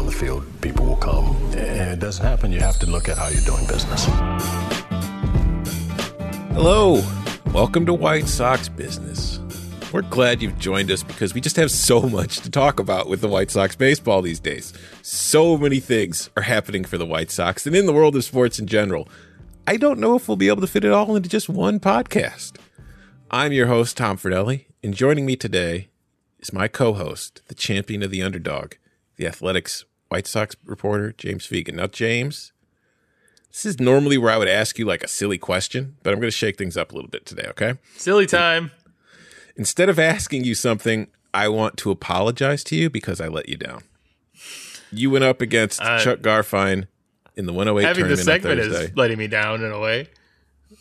on the field, people will come. And it doesn't happen. You have to look at how you're doing business. Hello. Welcome to White Sox Business. We're glad you've joined us because we just have so much to talk about with the White Sox baseball these days. So many things are happening for the White Sox and in the world of sports in general. I don't know if we'll be able to fit it all into just one podcast. I'm your host, Tom Fornelli, and joining me today is my co host, the champion of the underdog, the Athletics White Sox reporter, James Fegan. Now, James, this is normally where I would ask you like a silly question, but I'm going to shake things up a little bit today, okay? Silly time. Instead of asking you something, I want to apologize to you because I let you down. You went up against Uh, Chuck Garfien in the 108 Having tournament this segment on Thursday. is letting me down in a way.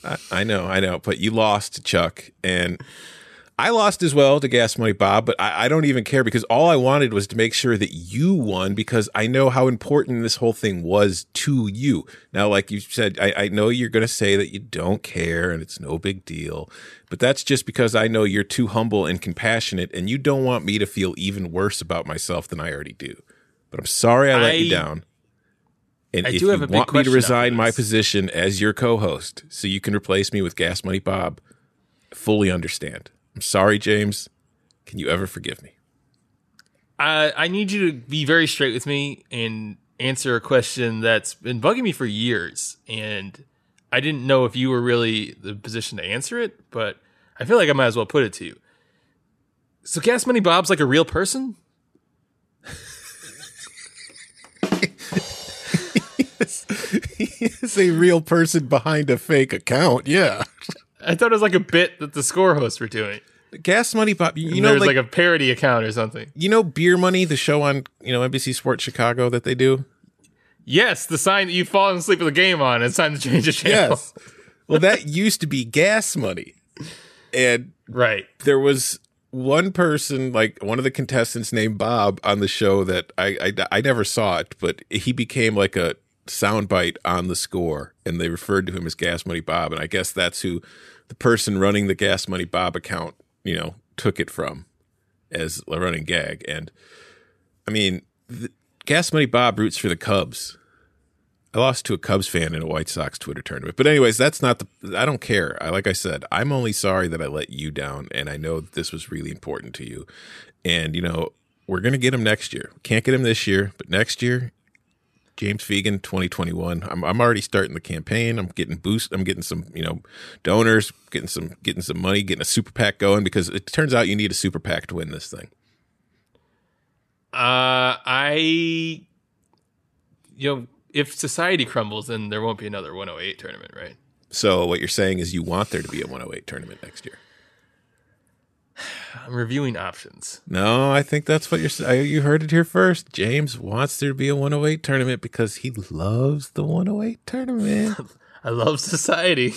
I, I know, I know, but you lost to Chuck, and I lost as well to Gas Money Bob. But I, I don't even care because all I wanted was to make sure that you won because I know how important this whole thing was to you. Now, like you said, I, I know you're going to say that you don't care and it's no big deal, but that's just because I know you're too humble and compassionate, and you don't want me to feel even worse about myself than I already do. But I'm sorry I let you down. And I if do you have a big want me to resign my position as your co-host so you can replace me with Gas Money Bob, fully understand. I'm sorry, James. Can you ever forgive me? I, I need you to be very straight with me and answer a question that's been bugging me for years. And I didn't know if you were really the position to answer it, but I feel like I might as well put it to you. So, Gas Money Bob's like a real person? he is a real person behind a fake account. Yeah. I thought it was like a bit that the score hosts were doing. Gas Money Bob, you, you You know, There's like, like, a parody account or something. you know, Beer Money, the show on you know NBC Sports Chicago that they do. Yes, the sign that you've fallen asleep with the game on. It's time to change the channel. Yes. well, that used to be Gas Money, and Right. there was one person, like one of the contestants named Bob on the show that I, I, I never saw it, but he became like a soundbite on the score and they referred to him as Gas Money Bob. And I guess that's who the person running the Gas Money Bob account, you know, took it from as a running gag. And I mean, the, Gas Money Bob roots for the Cubs. I lost to a Cubs fan in a White Sox Twitter tournament. But anyways, that's not the I don't care. I like I said, I'm only sorry that I let you down and I know that this was really important to you. And you know, we're going to get him next year. Can't get him this year, but next year James Fegan 2021. I'm I'm already starting the campaign. I'm getting boost I'm getting some, you know, donors, getting some getting some money, getting a super PAC going because it turns out you need a super PAC to win this thing. Uh, I, you know, if society crumbles, then there won't be another 108 tournament, right? So what you're saying is you want there to be a 108 tournament next year. I'm reviewing options. No, I think that's what you're. You heard it here first. James wants there to be a 108 tournament because he loves the 108 tournament. I love society.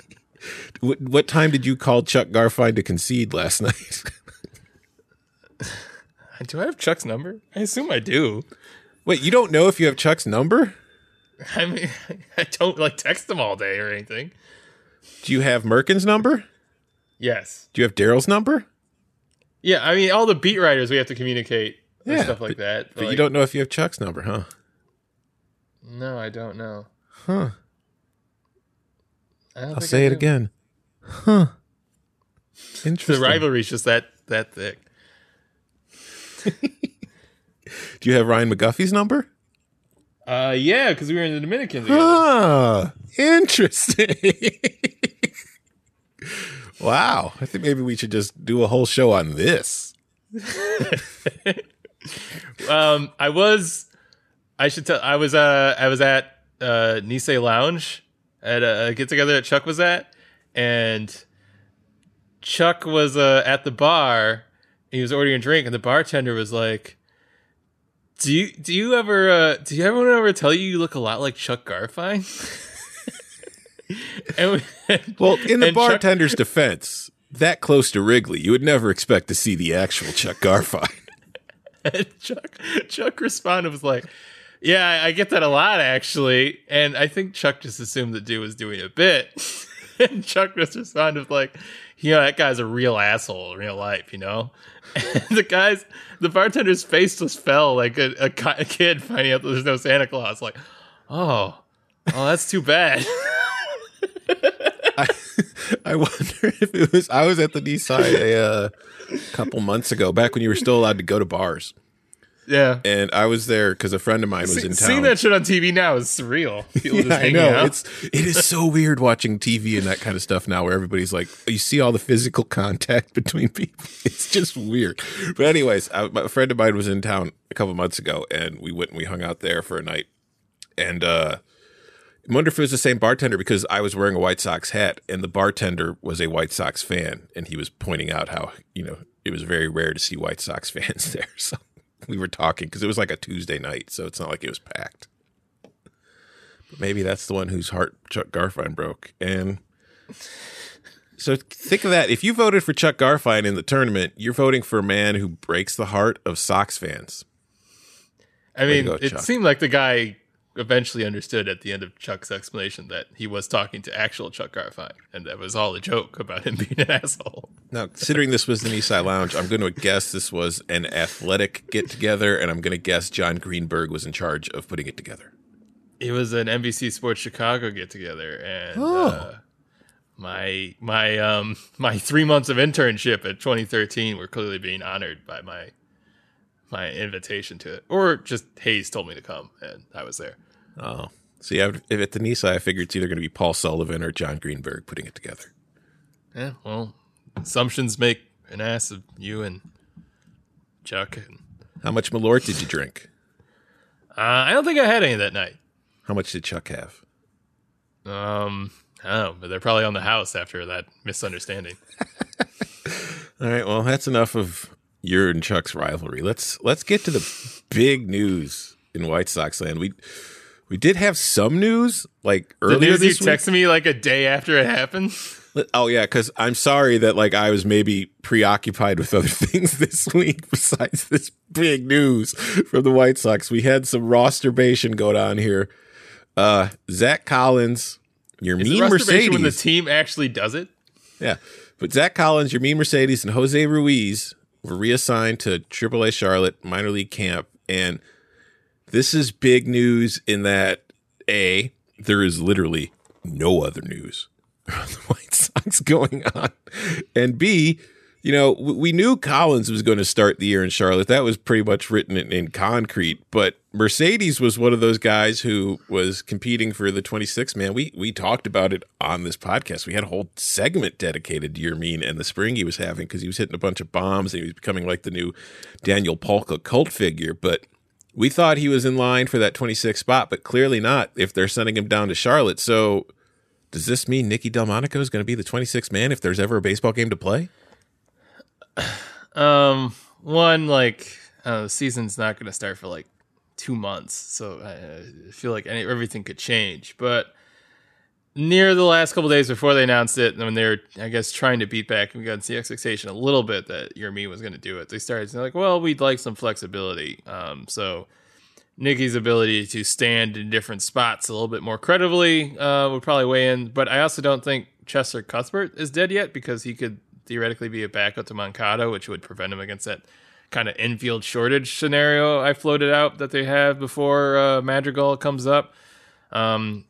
what, what time did you call Chuck Garfien to concede last night? do I have Chuck's number? I assume I do. Wait, you don't know if you have Chuck's number? I mean, I don't like text him all day or anything. Do you have Merkin's number? Yes. Do you have Daryl's number? Yeah, I mean, all the beat writers we have to communicate and stuff like that. But you like- don't know if you have Chuck's number, huh? No, I don't know. Huh. I don't I'll say I it again. Huh. Interesting. The rivalry's just that that thick. Do you have Ryan McGuffey's number? Uh, yeah, because we were in the Dominican together. Ah, interesting. wow. I think maybe we should just do a whole show on this. Um, I was, I should tell, I was, uh, I was at uh Nisei Lounge at a get together that Chuck was at, and Chuck was uh at the bar. He was ordering a drink, and the bartender was like, "Do you do you ever uh, do you everyone ever tell you you look a lot like Chuck Garfien?" and Well, in the and Chuck- bartender's defense, that close to Wrigley, you would never expect to see the actual Chuck Garfien. And Chuck Chuck responded was like, "Yeah, I- get that a lot actually." And I think Chuck just assumed the dude was doing a bit. and Chuck just responded with like, you know, that guy's a real asshole in real life, you know. And the guys, the bartender's face just fell like a, a, a kid finding out that there's no Santa Claus. Like, oh, oh, that's too bad. I, wonder if it was. I was at the Nisei a uh, couple months ago, back when you were still allowed to go to bars, yeah. and I was there because a friend of mine was See- in town. seeing that shit on TV now is surreal. People Yeah, just I know. out. It's it is so weird watching TV and that kind of stuff now, where everybody's like, you see all the physical contact between people. It's just weird. But anyways, I, a friend of mine was in town a couple months ago, and we went and we hung out there for a night. And uh, I wonder if it was the same bartender because I was wearing a White Sox hat, and the bartender was a White Sox fan, and he was pointing out how you know it was very rare to see White Sox fans there. So we were talking because it was like a Tuesday night, so it's not like it was packed. But maybe that's the one whose heart Chuck Garfien broke. And so think of that. If you voted for Chuck Garfien in the tournament, you're voting for a man who breaks the heart of Sox fans. I mean, go, it seemed like the guy eventually understood at the end of Chuck's explanation that he was talking to actual Chuck Garfien, and that was all a joke about him being an asshole. Now, considering this was the Nisei Lounge, I'm going to guess this was an athletic get together, and I'm going to guess Jon Greenberg was in charge of putting it together. It was an NBC Sports Chicago get together, and Oh. uh, my my um my three months of internship at 2013 were clearly being honored by my my invitation to it, or just Hayes told me to come, and I was there. Oh, see, I if at the Nisei, I figured it's either going to be Paul Sullivan or Jon Greenberg putting it together. Yeah, well, assumptions make an ass of you and Chuck. And, How much Malort did you drink? uh, I don't think I had any that night. How much did Chuck have? Um, Oh, but they're probably on the house after that misunderstanding. All right, well, that's enough of your and Chuck's rivalry. Let's let's get to the big news in White Sox land. We we did have some news like The earlier news you week. texted me like a day after it happened. Oh yeah, because I'm sorry that like I was maybe preoccupied with other things this week besides this big news from the White Sox. We had some rosterbation going on here. Uh Zack Collins, your Is mean the restoration when the team actually does it? yeah. But Zack Collins, Yermin Mercedes, and Jose Ruiz were reassigned to AAA Charlotte minor league camp. And this is big news in that A, there is literally no other news on the White Sox going on. And B, you know, we knew Collins was going to start the year in Charlotte. That was pretty much written in, concrete. But Mercedes was one of those guys who was competing for the 26 man. We we talked about it on this podcast. We had a whole segment dedicated to Yermin and the spring he was having because he was hitting a bunch of bombs and he was becoming like the new Daniel Palka cult figure. But we thought he was in line for that 26 spot, but clearly not if they're sending him down to Charlotte. So does this mean Nicky Delmonico is going to be the 26th man if there's ever a baseball game to play? Um, one like uh, the season's not going to start for like two months, so I, I feel like any, everything could change. But near the last couple days before they announced it, and when they were, I guess, trying to beat back got the expectation a little bit that Yermin was going to do it, they started saying like, "Well, we'd like some flexibility." Um, so Nicky's ability to stand in different spots a little bit more credibly uh, would probably weigh in. But I also don't think Cheslor Cuthbert is dead yet because he could theoretically be a backup to Moncada, which would prevent him against that kind of infield shortage scenario I floated out that they have before uh, Madrigal comes up. Um,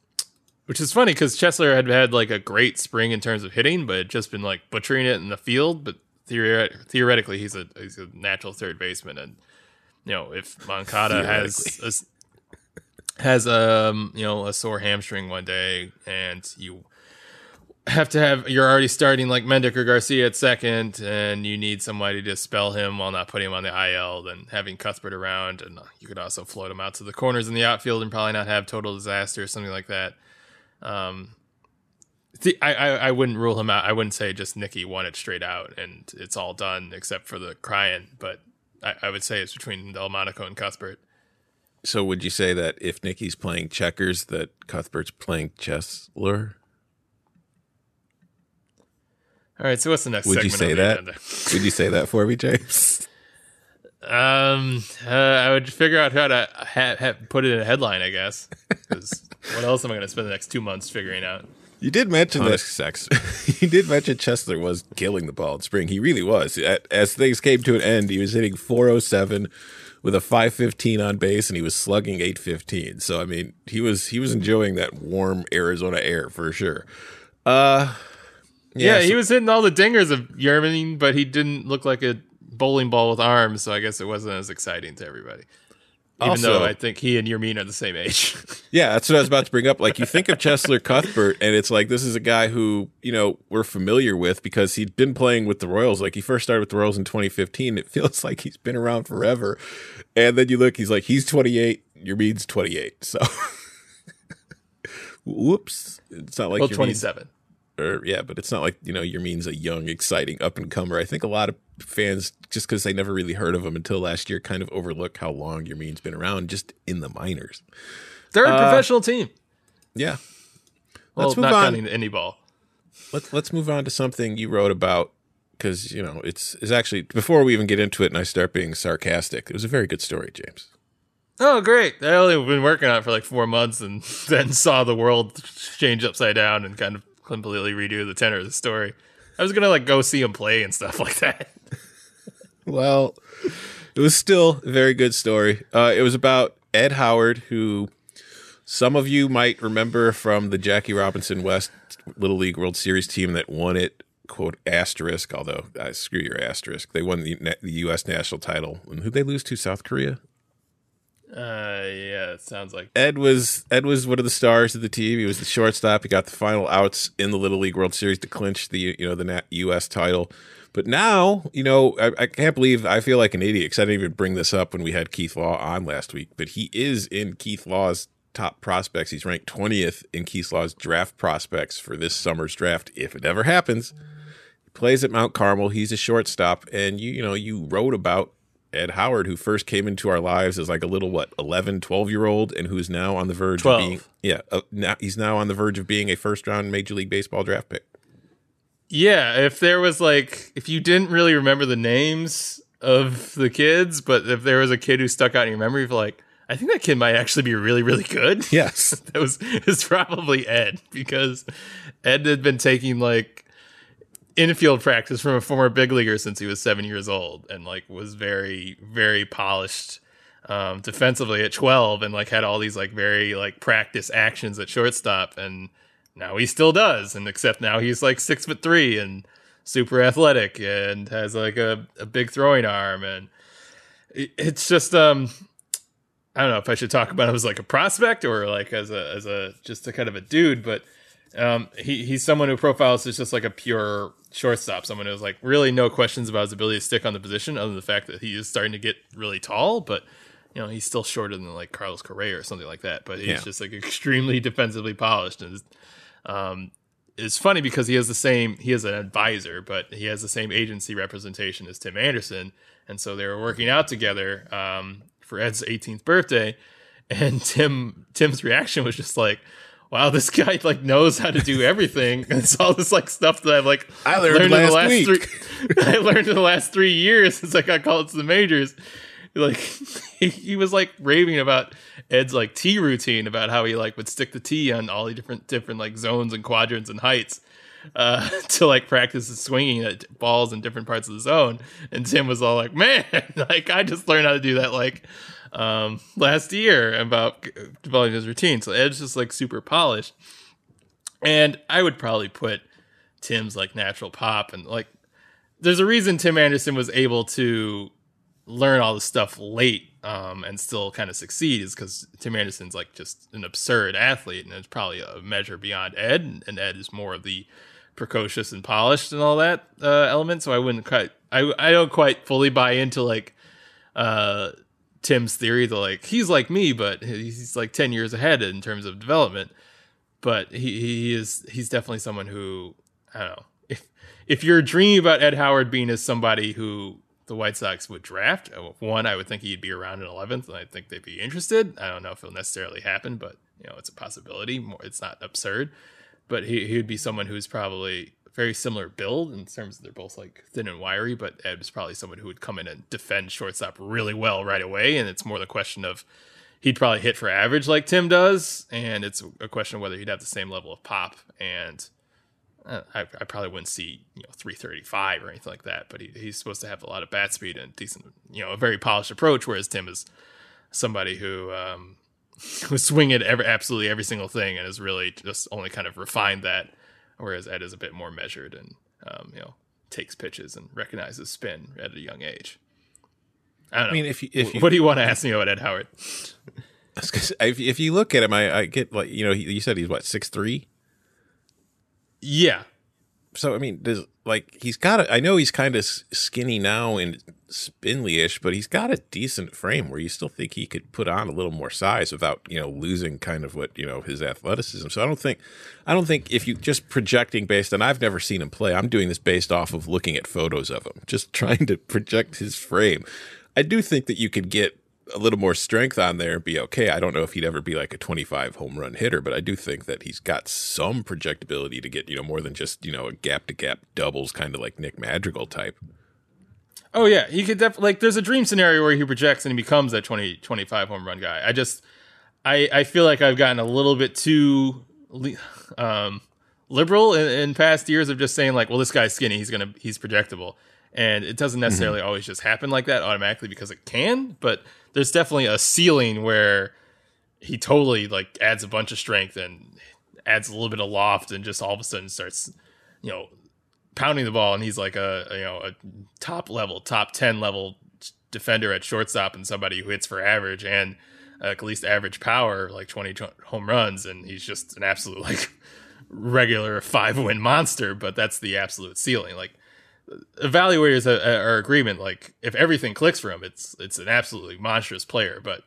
which is funny because Cheslor had had like a great spring in terms of hitting, but just been like butchering it in the field. But theoret- theoretically, he's a he's a natural third baseman, and you know if Moncada has a has um you know a sore hamstring one day, and you have to have you're already starting like Mendick or Garcia at second, and you need somebody to spell him while not putting him on the IL. Then having Cuthbert around, and you could also float him out to the corners in the outfield and probably not have total disaster or something like that. Um, I, I I wouldn't rule him out. I wouldn't say just Nicky won it straight out and it's all done except for the crying. But I, I would say it's between Delmonico and Cuthbert. So would you say that if Nicky's playing checkers, that Cuthbert's playing Cheslor? All right. So what's the next? Would you say that? agenda? Would you say that for me, James? Um, uh, I would figure out how to ha- ha- put it in a headline, I guess. 'Cause what else am I going to spend the next two months figuring out? You did mention Ton that sex. you did mention Cheslor was killing the ball in spring. He really was. As things came to an end, he was hitting 407 with a 515 on base, and he was slugging 815. So I mean, he was he was enjoying that warm Arizona air for sure. Uh, Yeah, he so- was hitting all the dingers of Yermin, but he didn't look like a bowling ball with arms, so I guess it wasn't as exciting to everybody. Even Also- though I think he and Yermin are the same age. Yeah, that's what I was about to bring up. Like you think of Cheslor Cuthbert, and it's like this is a guy who you know we're familiar with because he'd been playing with the Royals. Like he first started with the Royals in 2015. It feels like he's been around forever. And then you look, he's like he's 28. Yermin's 28. So, whoops, it's not like well, Yermin's- 27. Or yeah, but it's not like you know Yermin's a young, exciting up and comer. I think a lot of fans, just because they never really heard of him until last year, kind of overlook how long Yermin's been around just in the minors. They're Uh, a professional team. Yeah, Well, let's move not on. counting the indie ball. let's let's move on to something you wrote about because you know it's it's actually before we even get into it and I start being sarcastic. It was a very good story, James. Oh, great. I only been working on it for like four months and then saw the world change upside down and kind of completely redo the tenor of the story. I was to like go see him play and stuff like that. Well, it was still a very good story. Uh, it was about Ed Howard, who some of you might remember from the Jackie Robinson West Little League World Series team that won it. "Quote asterisk." Although uh, screw your asterisk, they won the the U.S. national title. And who they lose to? South Korea. Uh, yeah, it sounds like. Ed was Ed was one of the stars of the team. He was the shortstop. He got the final outs in the Little League World Series to clinch the you know the U.S. title. But now, you know, I, I can't believe I feel like an idiot because I didn't even bring this up when we had Keith Law on last week. But he is in Keith Law's top prospects. He's ranked twentieth in Keith Law's draft prospects for this summer's draft, if it ever happens. He plays at Mount Carmel. He's a shortstop, and you you know you wrote about Ed Howard, who first came into our lives as like a little what 11, 12 year old, and who's now on the verge 12. of being yeah, uh, now he's now on the verge of being a first round Major League Baseball draft pick. Yeah, if there was like, if you didn't really remember the names of the kids, but if there was a kid who stuck out in your memory, for like, I think that kid might actually be really, really good. Yes, that was it's probably Ed because Ed had been taking like infield practice from a former big leaguer since he was seven years old and like was very very polished um, defensively at 12 and like had all these like very like practice actions at shortstop and now he still does and except now he's like six foot three and super athletic and has like a, a big throwing arm and it, it's just um I don't know if I should talk about him as like a prospect or like as a as a just a kind of a dude, but um, he he's someone who profiles as just like a pure shortstop, someone who's like really no questions about his ability to stick on the position, other than the fact that he is starting to get really tall, but you know he's still shorter than like Carlos Correa or something like that. But he's Yeah. just like extremely defensively polished, and um, it's funny because he has the same he has an advisor, but he has the same agency representation as Tim Anderson, and so they were working out together um, for Ed's 18th birthday, and Tim Tim's reaction was just like. Wow, this guy like knows how to do everything. It's all this like stuff that I've like I learned last week. three. I learned in the last three years since I got called to the majors. Like he, he was like raving about Ed's like tee routine about how he like would stick the tee on all the different different like zones and quadrants and heights uh, to like practice his swinging at balls in different parts of the zone. And Tim was all like, "Man, like I just learned how to do that like um, last year about developing his routine." So Ed's just like super polished, and I would probably put Tim's like natural pop and like there's a reason Tim Anderson was able to learn all this stuff late um, and still kind of succeed is because Tim Anderson's like just an absurd athlete and it's probably a measure beyond Ed and, and Ed is more of the precocious and polished and all that uh, element. So I wouldn't quite I I don't quite fully buy into like uh, Tim's theory that like he's like me, but he's like ten years ahead in terms of development. But he he is he's definitely someone who I don't know if if you're dreaming about Ed Howard being as somebody who the White Sox would draft, uh, one I would think he'd be around in eleventh, and I think they'd be interested. I don't know if it'll necessarily happen, but you know it's a possibility. More, it's not absurd, but he he would be someone who's probably very similar build in terms of they're both like thin and wiry. But Ed is probably someone who would come in and defend shortstop really well right away, and it's more the question of he'd probably hit for average like Tim does, and it's a question of whether he'd have the same level of pop. And uh, I, I probably wouldn't see you know 335 or anything like that, but he, he's supposed to have a lot of bat speed and decent, you know, a very polished approach. Whereas Tim is somebody who um, was swinging every absolutely every single thing and has really just only kind of refined that. Whereas Ed is a bit more measured and um, you know takes pitches and recognizes spin at a young age. I don't know. I mean, if you, if you, what do you want to ask me about Ed Howard? if, if you look at him, I, I get like you know he, you said he's what six three. Yeah, So I mean, does like he's got a, I know he's kind of skinny now and spindly-ish, but he's got a decent frame where you still think he could put on a little more size without you know losing kind of what you know his athleticism. So I don't think I don't think if you just projecting based on I've never seen him play. I'm doing this based off of looking at photos of him, just trying to project his frame. I do think that you could get a little more strength on there be okay. I don't know if he'd ever be like a 25 home run hitter, but I do think that he's got some projectability to get, you know, more than just, you know, a gap to gap doubles kind of like Nick Madrigal type. Oh yeah, he could definitely like. There's a dream scenario where he projects and he becomes that 20, 25 home run guy. I just, I, I feel like I've gotten a little bit too, um, liberal in, in past years of just saying like, well, this guy's skinny, he's gonna, he's projectable, and it doesn't necessarily always just happen like that automatically because it can. But there's definitely a ceiling where he totally like adds a bunch of strength and adds a little bit of loft and just all of a sudden starts, you know, pounding the ball. And he's like a, a, you know a top level top 10 level defender at shortstop and somebody who hits for average and uh, at least average power like 20 home runs. And he's just an absolute like regular five win monster but that's the absolute ceiling. Like evaluators are, are agreement like if everything clicks for him it's it's an absolutely monstrous player but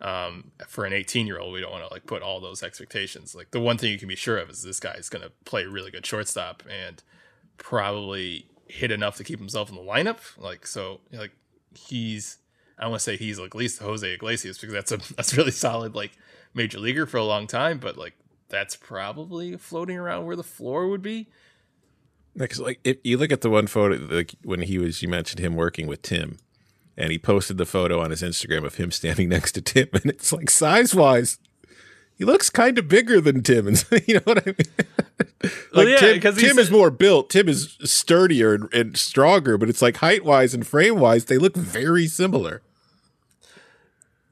um, for an 18 year old, we don't want to like put all those expectations. Like the one thing you can be sure of is this guy is going to play really good shortstop and probably hit enough to keep himself in the lineup. Like so, like he's I want to say he's like at least Jose Iglesias because that's a that's really solid like major leaguer for a long time, but like that's probably floating around where the floor would be. Because like if you look at the one photo like when he was you mentioned him working with Tim and he posted the photo on his Instagram of him standing next to Tim and it's like size wise he looks kind of bigger than Tim and you know what I mean? Like Well, yeah, Tim, Tim is more built Tim is sturdier and, and stronger but it's like height wise and frame wise they look very similar.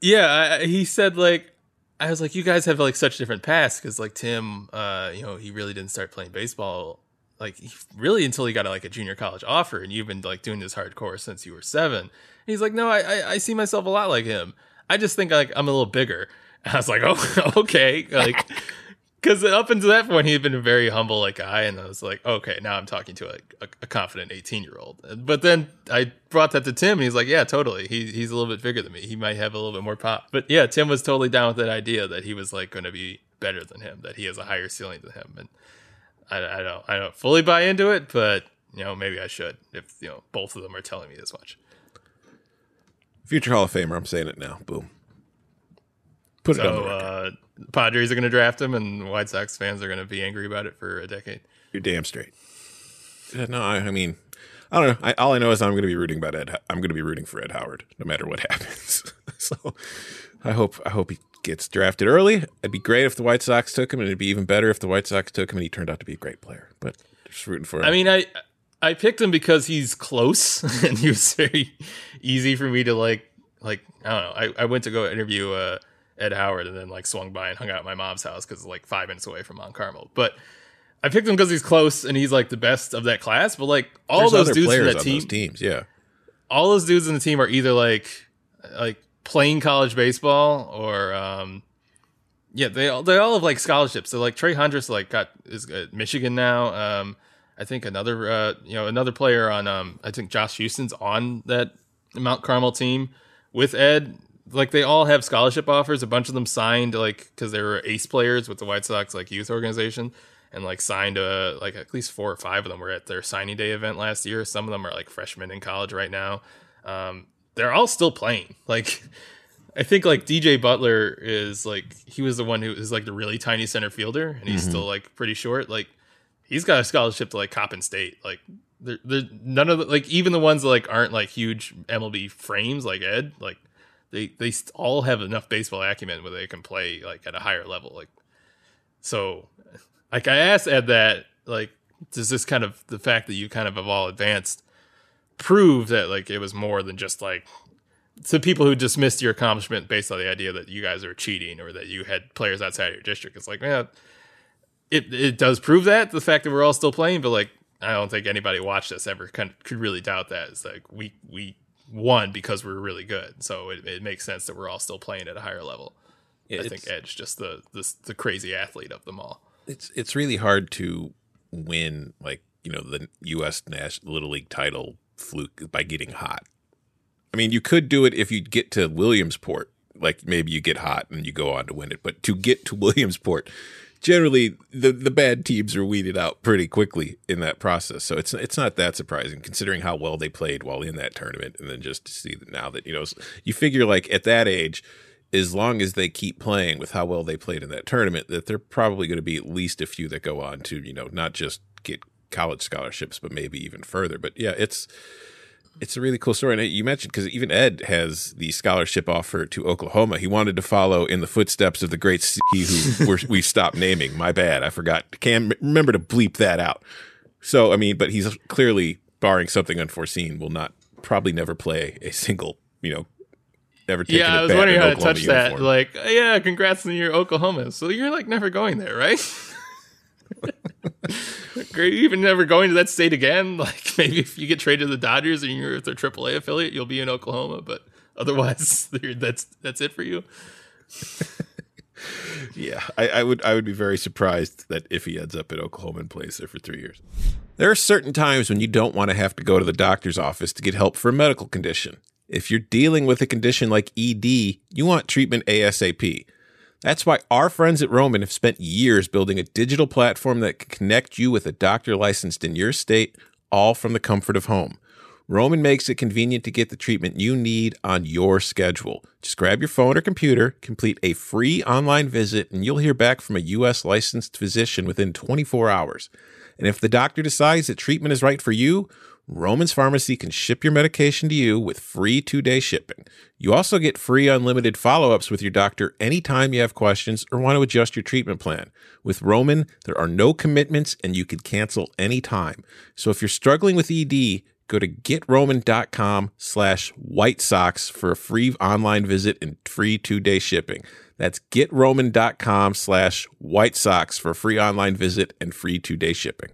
Yeah, I, he said like I was like, you guys have like such different paths because like Tim, uh, you know, he really didn't start playing baseball like really until he got like a junior college offer, and you've been like doing this hardcore since you were seven. And he's like, no, I, I I see myself a lot like him. I just think like I'm a little bigger. And I was like, oh, okay, like. Because up until that point, he had been a very humble like guy, and I was like, okay, now I'm talking to a, a, a confident 18 year old. But then I brought that to Tim, and he's like, yeah, totally. He, he's a little bit bigger than me. He might have a little bit more pop. But yeah, Tim was totally down with that idea that he was like going to be better than him, that he has a higher ceiling than him. And I, I don't, I don't fully buy into it, but you know, maybe I should if you know both of them are telling me this much. future Hall of Famer I'm saying it now boom put it on the uh, Padres are going to draft him, and White Sox fans are going to be angry about it for a decade. You're damn straight. Yeah, no, I, I mean, I don't know. I, all I know is I'm going to be rooting about Ed. I'm going to be rooting for Ed Howard, no matter what happens. so, I hope I hope he gets drafted early. It'd be great if the White Sox took him, and it'd be even better if the White Sox took him and he turned out to be a great player. But just rooting for him. I mean, I I picked him because he's close and he was very easy for me to like. Like I don't know. I, I went to go interview uh, Ed Howard and then like swung by and hung out at my mom's house because it's like five minutes away from Mount Carmel. But I picked him because he's close and he's like the best of that class. But like all There's those dudes in that team, teams. Yeah, all those dudes in the team are either like like playing college baseball or um yeah they all they all have like scholarships. So like trey Hundress like got is at michigan now. Um i think another uh you know another player on um i think josh houston's on that mount carmel team with ed. Like they all have scholarship offers a bunch of them signed like because they were ace players with the white sox like youth organization and like signed a like at least four or five of them were at their signing day event last year. Some of them are like freshmen in college right now. Um they're all still playing. Like I think like DJ Butler is like he was the one who is like the really tiny center fielder and he's mm-hmm. still like pretty short. Like he's got a scholarship to like Coppin State. Like they're, they're none of the like even the ones that like aren't like huge MLB frames like Ed, like they they all have enough baseball acumen where they can play like at a higher level. Like so, like I asked Ed that like does this kind of the fact that you kind of have all advanced prove that like it was more than just like to people who dismissed your accomplishment based on the idea that you guys are cheating or that you had players outside your district. It's like, man, it it does prove that the fact that we're all still playing, but like I don't think anybody watched us ever kind of could really doubt that. It's like we we won because we're really good, so it, it makes sense that we're all still playing at a higher level. Yeah, I think Edge just the, the the crazy athlete of them all. it's it's really hard to win like you know the U.S. National Little League title fluke by getting hot. I mean, you could do it if you get to Williamsport, like maybe you get hot and you go on to win it. But to get to Williamsport, generally the the bad teams are weeded out pretty quickly in that process. So it's it's not that surprising considering how well they played while in that tournament, and then just to see that now that you know you figure like at that age. As long as they keep playing with how well they played in that tournament, that they're probably going to be at least a few that go on to, you know, not just get college scholarships, but maybe even further. But yeah, it's it's a really cool story. And you mentioned because even Ed has the scholarship offer to Oklahoma. He wanted to follow in the footsteps of the great C who we're, we stopped naming. My bad, I forgot. Can remember to bleep that out. So I mean, but he's clearly barring something unforeseen will not probably never play a single you know never take a. Yeah, I was wondering how to touch that. Like, yeah, congrats on your Oklahoma. So you're like never going there, right? Are you even never going to that state again? Like maybe if you get traded to the Dodgers and you're with their AAA affiliate, you'll be in Oklahoma. But otherwise, that's that's it for you. Yeah, I, I would I would be very surprised that if he ends up at Oklahoma and plays there for three years. There are certain times when you don't want to have to go to the doctor's office to get help for a medical condition. If you're dealing with a condition like ED, you want treatment ASAP. That's why our friends at Roman have spent years building a digital platform that can connect you with a doctor licensed in your state, all from the comfort of home. Roman makes it convenient to get the treatment you need on your schedule. Just grab your phone or computer, complete a free online visit, and you'll hear back from a U.S. licensed physician within 24 hours. And if the doctor decides that treatment is right for you, Roman's Pharmacy can ship your medication to you with free two day shipping. You also get free unlimited follow ups with your doctor anytime you have questions or want to adjust your treatment plan. With Roman, there are no commitments and you can cancel anytime. So if you're struggling with ED, go to getroman.com slash white socks for a free online visit and free two day shipping. That's getroman.com slash white socks for a free online visit and free two day shipping.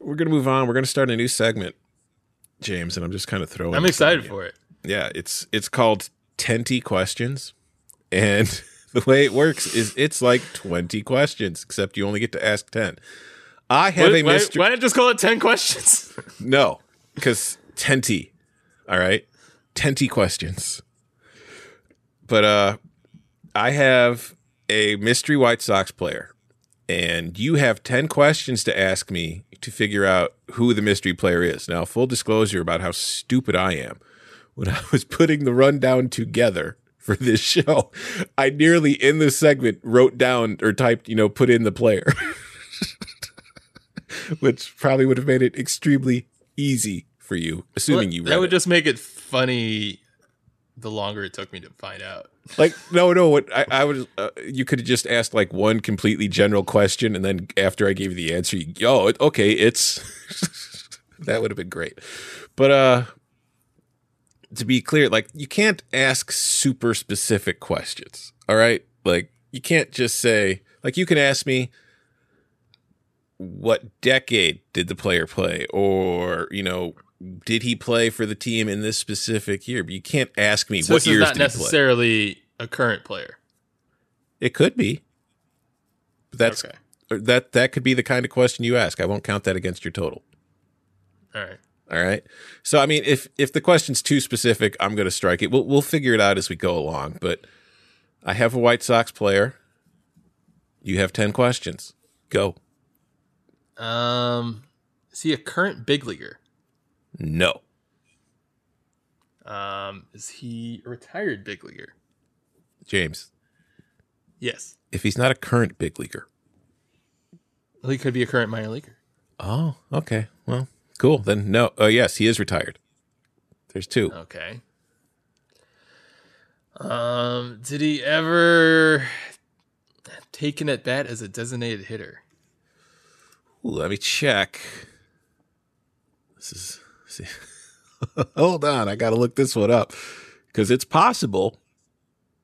We're going to move on. We're going to start a new segment, James, and I'm just kind of throwing. I'm excited for it. Yeah, it's it's called Tenty Questions, and the way it works is it's like 20 questions, except you only get to ask 10. I have Why, a why, mystery. why not just call it ten questions? No, because Tenty. All right, Tenty questions. But uh, I have a mystery White Sox player, and you have ten questions to ask me to figure out who the mystery player is. Now, full disclosure about how stupid I am. When I was putting the rundown together for this show, I nearly in this segment wrote down or typed, you know, put in the player. Which probably would have made it extremely easy for you, assuming you read that would it. just make it funny. The longer it took me to find out. like no no what i, I would uh, you could have just asked like one completely general question and then after i gave you the answer you oh okay it's that would have been great. But uh to be clear like you can't ask super specific questions all right? Like you can't just say like you can ask me what decade did the player play? Or you know did he play for the team in this specific year but you can't ask me So what years not did he play necessarily a current player. It could be. But that's Okay. that that could be the kind of question you ask. I won't count that against your total. All right. All right. So I mean if if the question's too specific, I'm going to strike it. We'll we'll figure it out as we go along, but I have a White Sox player. You have 10 questions. Go. Um, is he a current big leaguer? No. Um, is he a retired big leaguer? James, Yes. if he's not a current big leaguer. Well, he could be a current minor leaguer. Oh, okay. Well, cool. Then no. Oh, yes, he is retired. There's two. Okay. Um, did he ever taken at bat as a designated hitter? Ooh, let me check. This is see. Hold on, I got to look this one up because it's possible.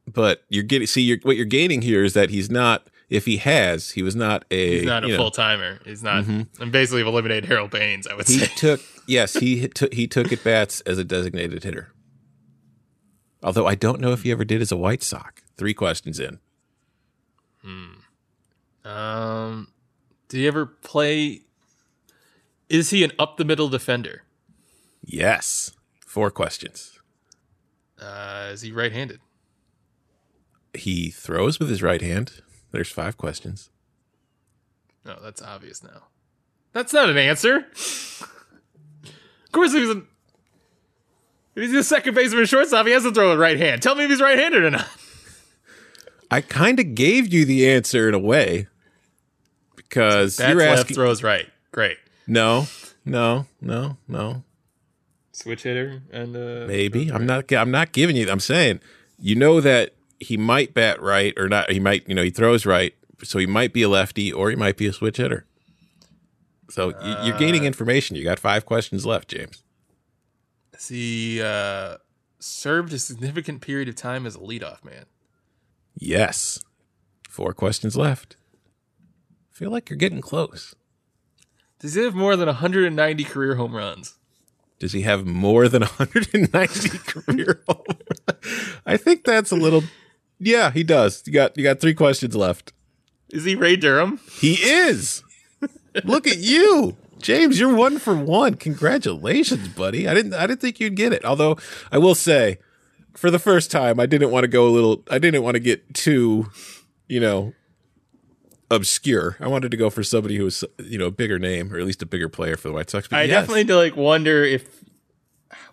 But you're getting see you're, what you're gaining here is that he's not. If he has, he was not a. He's not a full timer. He's not. I'm basically eliminated Harold Baines. I would He say. took yes, he took he took at bats as a designated hitter. Although I don't know if he ever did as a White Sox. Three questions in. Hmm. Um, did he ever play? Is he an up the middle defender? Yes, four questions. Uh, is he right handed? He throws with his right hand. There's five questions. No, that's obvious now. That's not an answer. of course, if he's a he's a second baseman and shortstop, he has to throw with right hand. Tell me if he's right handed or not. I kind of gave you the answer in a way because Bats you're left, asking. throws right. Great. No, no, no, no. Switch hitter and uh, Maybe I'm not. I'm not giving you. I'm saying you know that he might bat right or not. He might. You know, he throws right, so he might be a lefty or he might be a switch hitter. So y- you're gaining information. You got five questions left, James. Has he uh, served a significant period of time as a leadoff man? Yes, four questions left. Feel like you're getting close. Does he have more than 190 career home runs? Does he have more than 190 career home? I think that's a little. Yeah, he does. You got you got three questions left. Is he Ray Durham? He is. Look at you, James. You're one for one. Congratulations, buddy. I didn't I didn't think you'd get it. Although I will say, for the first time, I didn't want to go a little. I didn't want to get too, you know, obscure. I wanted to go for somebody who was you know a bigger name or at least a bigger player for the White Sox. But I yes. definitely do like wonder if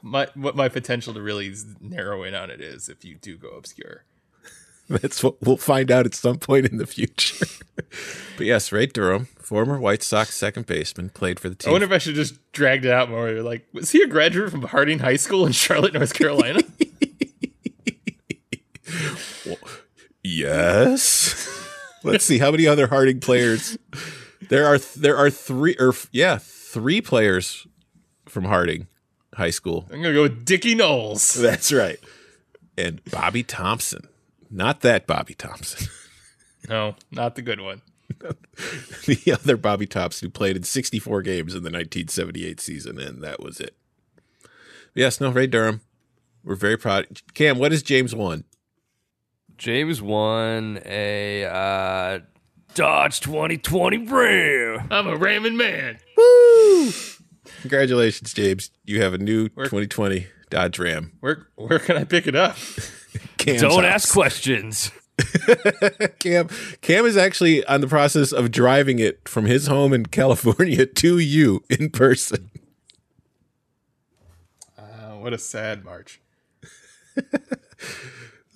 my what my potential to really narrow in on it is if you do go obscure. That's what we'll find out at some point in the future. but yes, Ray Durham, former White Sox second baseman, played for the team. I wonder if I should just dragged it out more. Like, was he a graduate from Harding High School in Charlotte, North Carolina? yes. Let's see how many other Harding players. There are there are three or yeah three players from Harding High School. I'm gonna go with Dickie Knowles. That's right. And Bobby Thompson, not that Bobby Thompson, No, not the good one. the other Bobby Thompson who played in 64 games in the 1978 season, and that was it. Yes, no, Ray Durham. We're very proud. Cam, what is James one? James won a uh, Dodge 2020 Ram. I'm a ramming man. Woo! Congratulations, James. You have a new 2020 Dodge Ram. Where where can I pick it up? Cam's Don't house. ask questions. Cam. Cam is actually on the process of driving it from his home in California to you in person. Uh, what a sad march.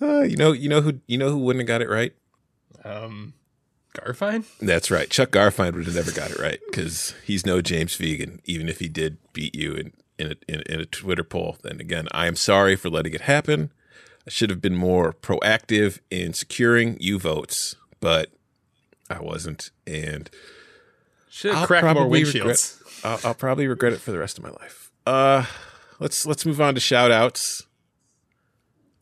Uh, you know, you know who you know who wouldn't have got it right. Um, Garfien. That's right. Chuck Garfien would have never got it right because he's no James Fegan, even if he did beat you in in a, in, in a Twitter poll. Then again, I am sorry for letting it happen. I should have been more proactive in securing you votes, but I wasn't, and Should have I'll cracked more windshields. regret- I'll, I'll probably regret it for the rest of my life. Uh, let's let's move on to shout outs.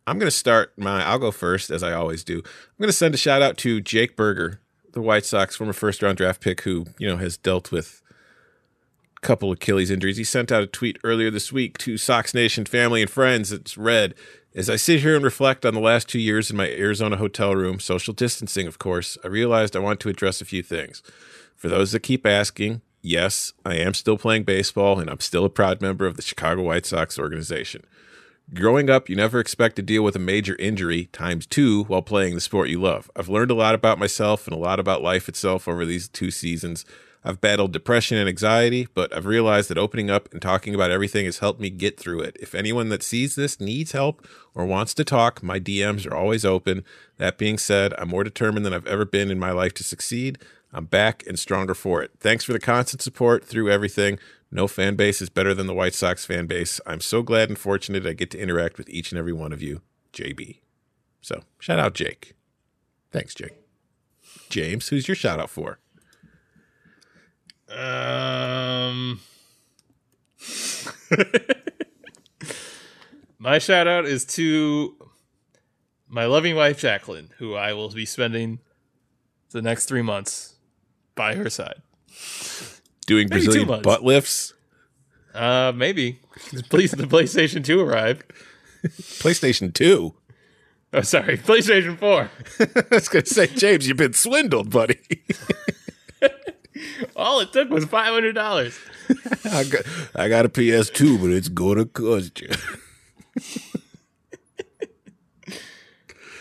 I'm going to start my, I'll go first as I always do. I'm going to send a shout out to Jake Burger, the White Sox former first round draft pick who, you know, has dealt with a couple Achilles injuries. He sent out a tweet earlier this week to Sox Nation family and friends. It's read, as I sit here and reflect on the last two years in my Arizona hotel room, social distancing, of course, I realized I want to address a few things. For those that keep asking, yes, I am still playing baseball and I'm still a proud member of the Chicago White Sox organization. Growing up, you never expect to deal with a major injury times two while playing the sport you love. I've learned a lot about myself and a lot about life itself over these two seasons. I've battled depression and anxiety, but I've realized that opening up and talking about everything has helped me get through it. If anyone that sees this needs help or wants to talk, my DMs are always open. That being said, I'm more determined than I've ever been in my life to succeed. I'm back and stronger for it. Thanks for the constant support through everything. No fan base is better than the White Sox fan base. I'm so glad and fortunate I get to interact with each and every one of you. JB. So shout out Jake. Thanks, Jake. James, who's your shout out for? Um, my shout out is to my loving wife Jacqueline, who I will be spending the next three months by her side. Doing Maybe Brazilian butt lifts. Uh, maybe. Please, the PlayStation Two arrived. PlayStation 2. Oh, sorry, PlayStation Four. I was going to say, James, you've been swindled, buddy. All it took was five hundred dollars. I got, I got a PS2, but it's going to cost you.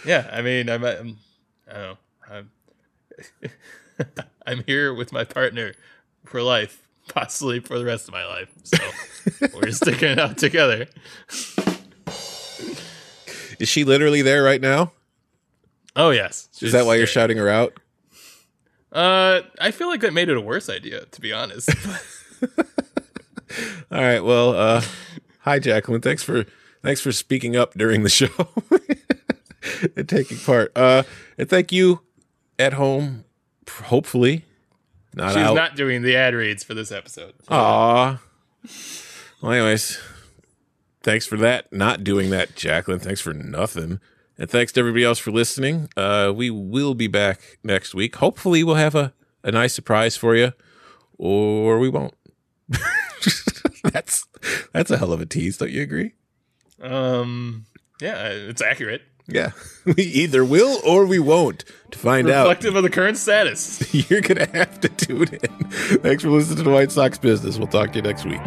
Yeah, I mean, I'm, I'm I don't know, I'm, I'm here with my partner for life, possibly for the rest of my life. So we're sticking it out together. Is she literally there right now? Oh yes, Is that why you're shouting her out? Uh, I feel like that made it a worse idea, to be honest. All right. Well, uh, hi, Jacqueline. Thanks for thanks for speaking up during the show and taking part. Uh, and thank you at home. Hopefully, not She's out. not doing the ad reads for this episode. Aw. Well, anyways, thanks for that. Not doing that, Jacqueline. Thanks for nothing. And thanks to everybody else for listening. Uh, we will be back next week. Hopefully, we'll have a, a nice surprise for you, or we won't. that's that's a hell of a tease, don't you agree? Um, yeah, it's accurate, Yeah, we either will or we won't. To find out, reflective of the current status. you're gonna have to tune in. Thanks for listening to the White Sox Business. We'll talk to you next week.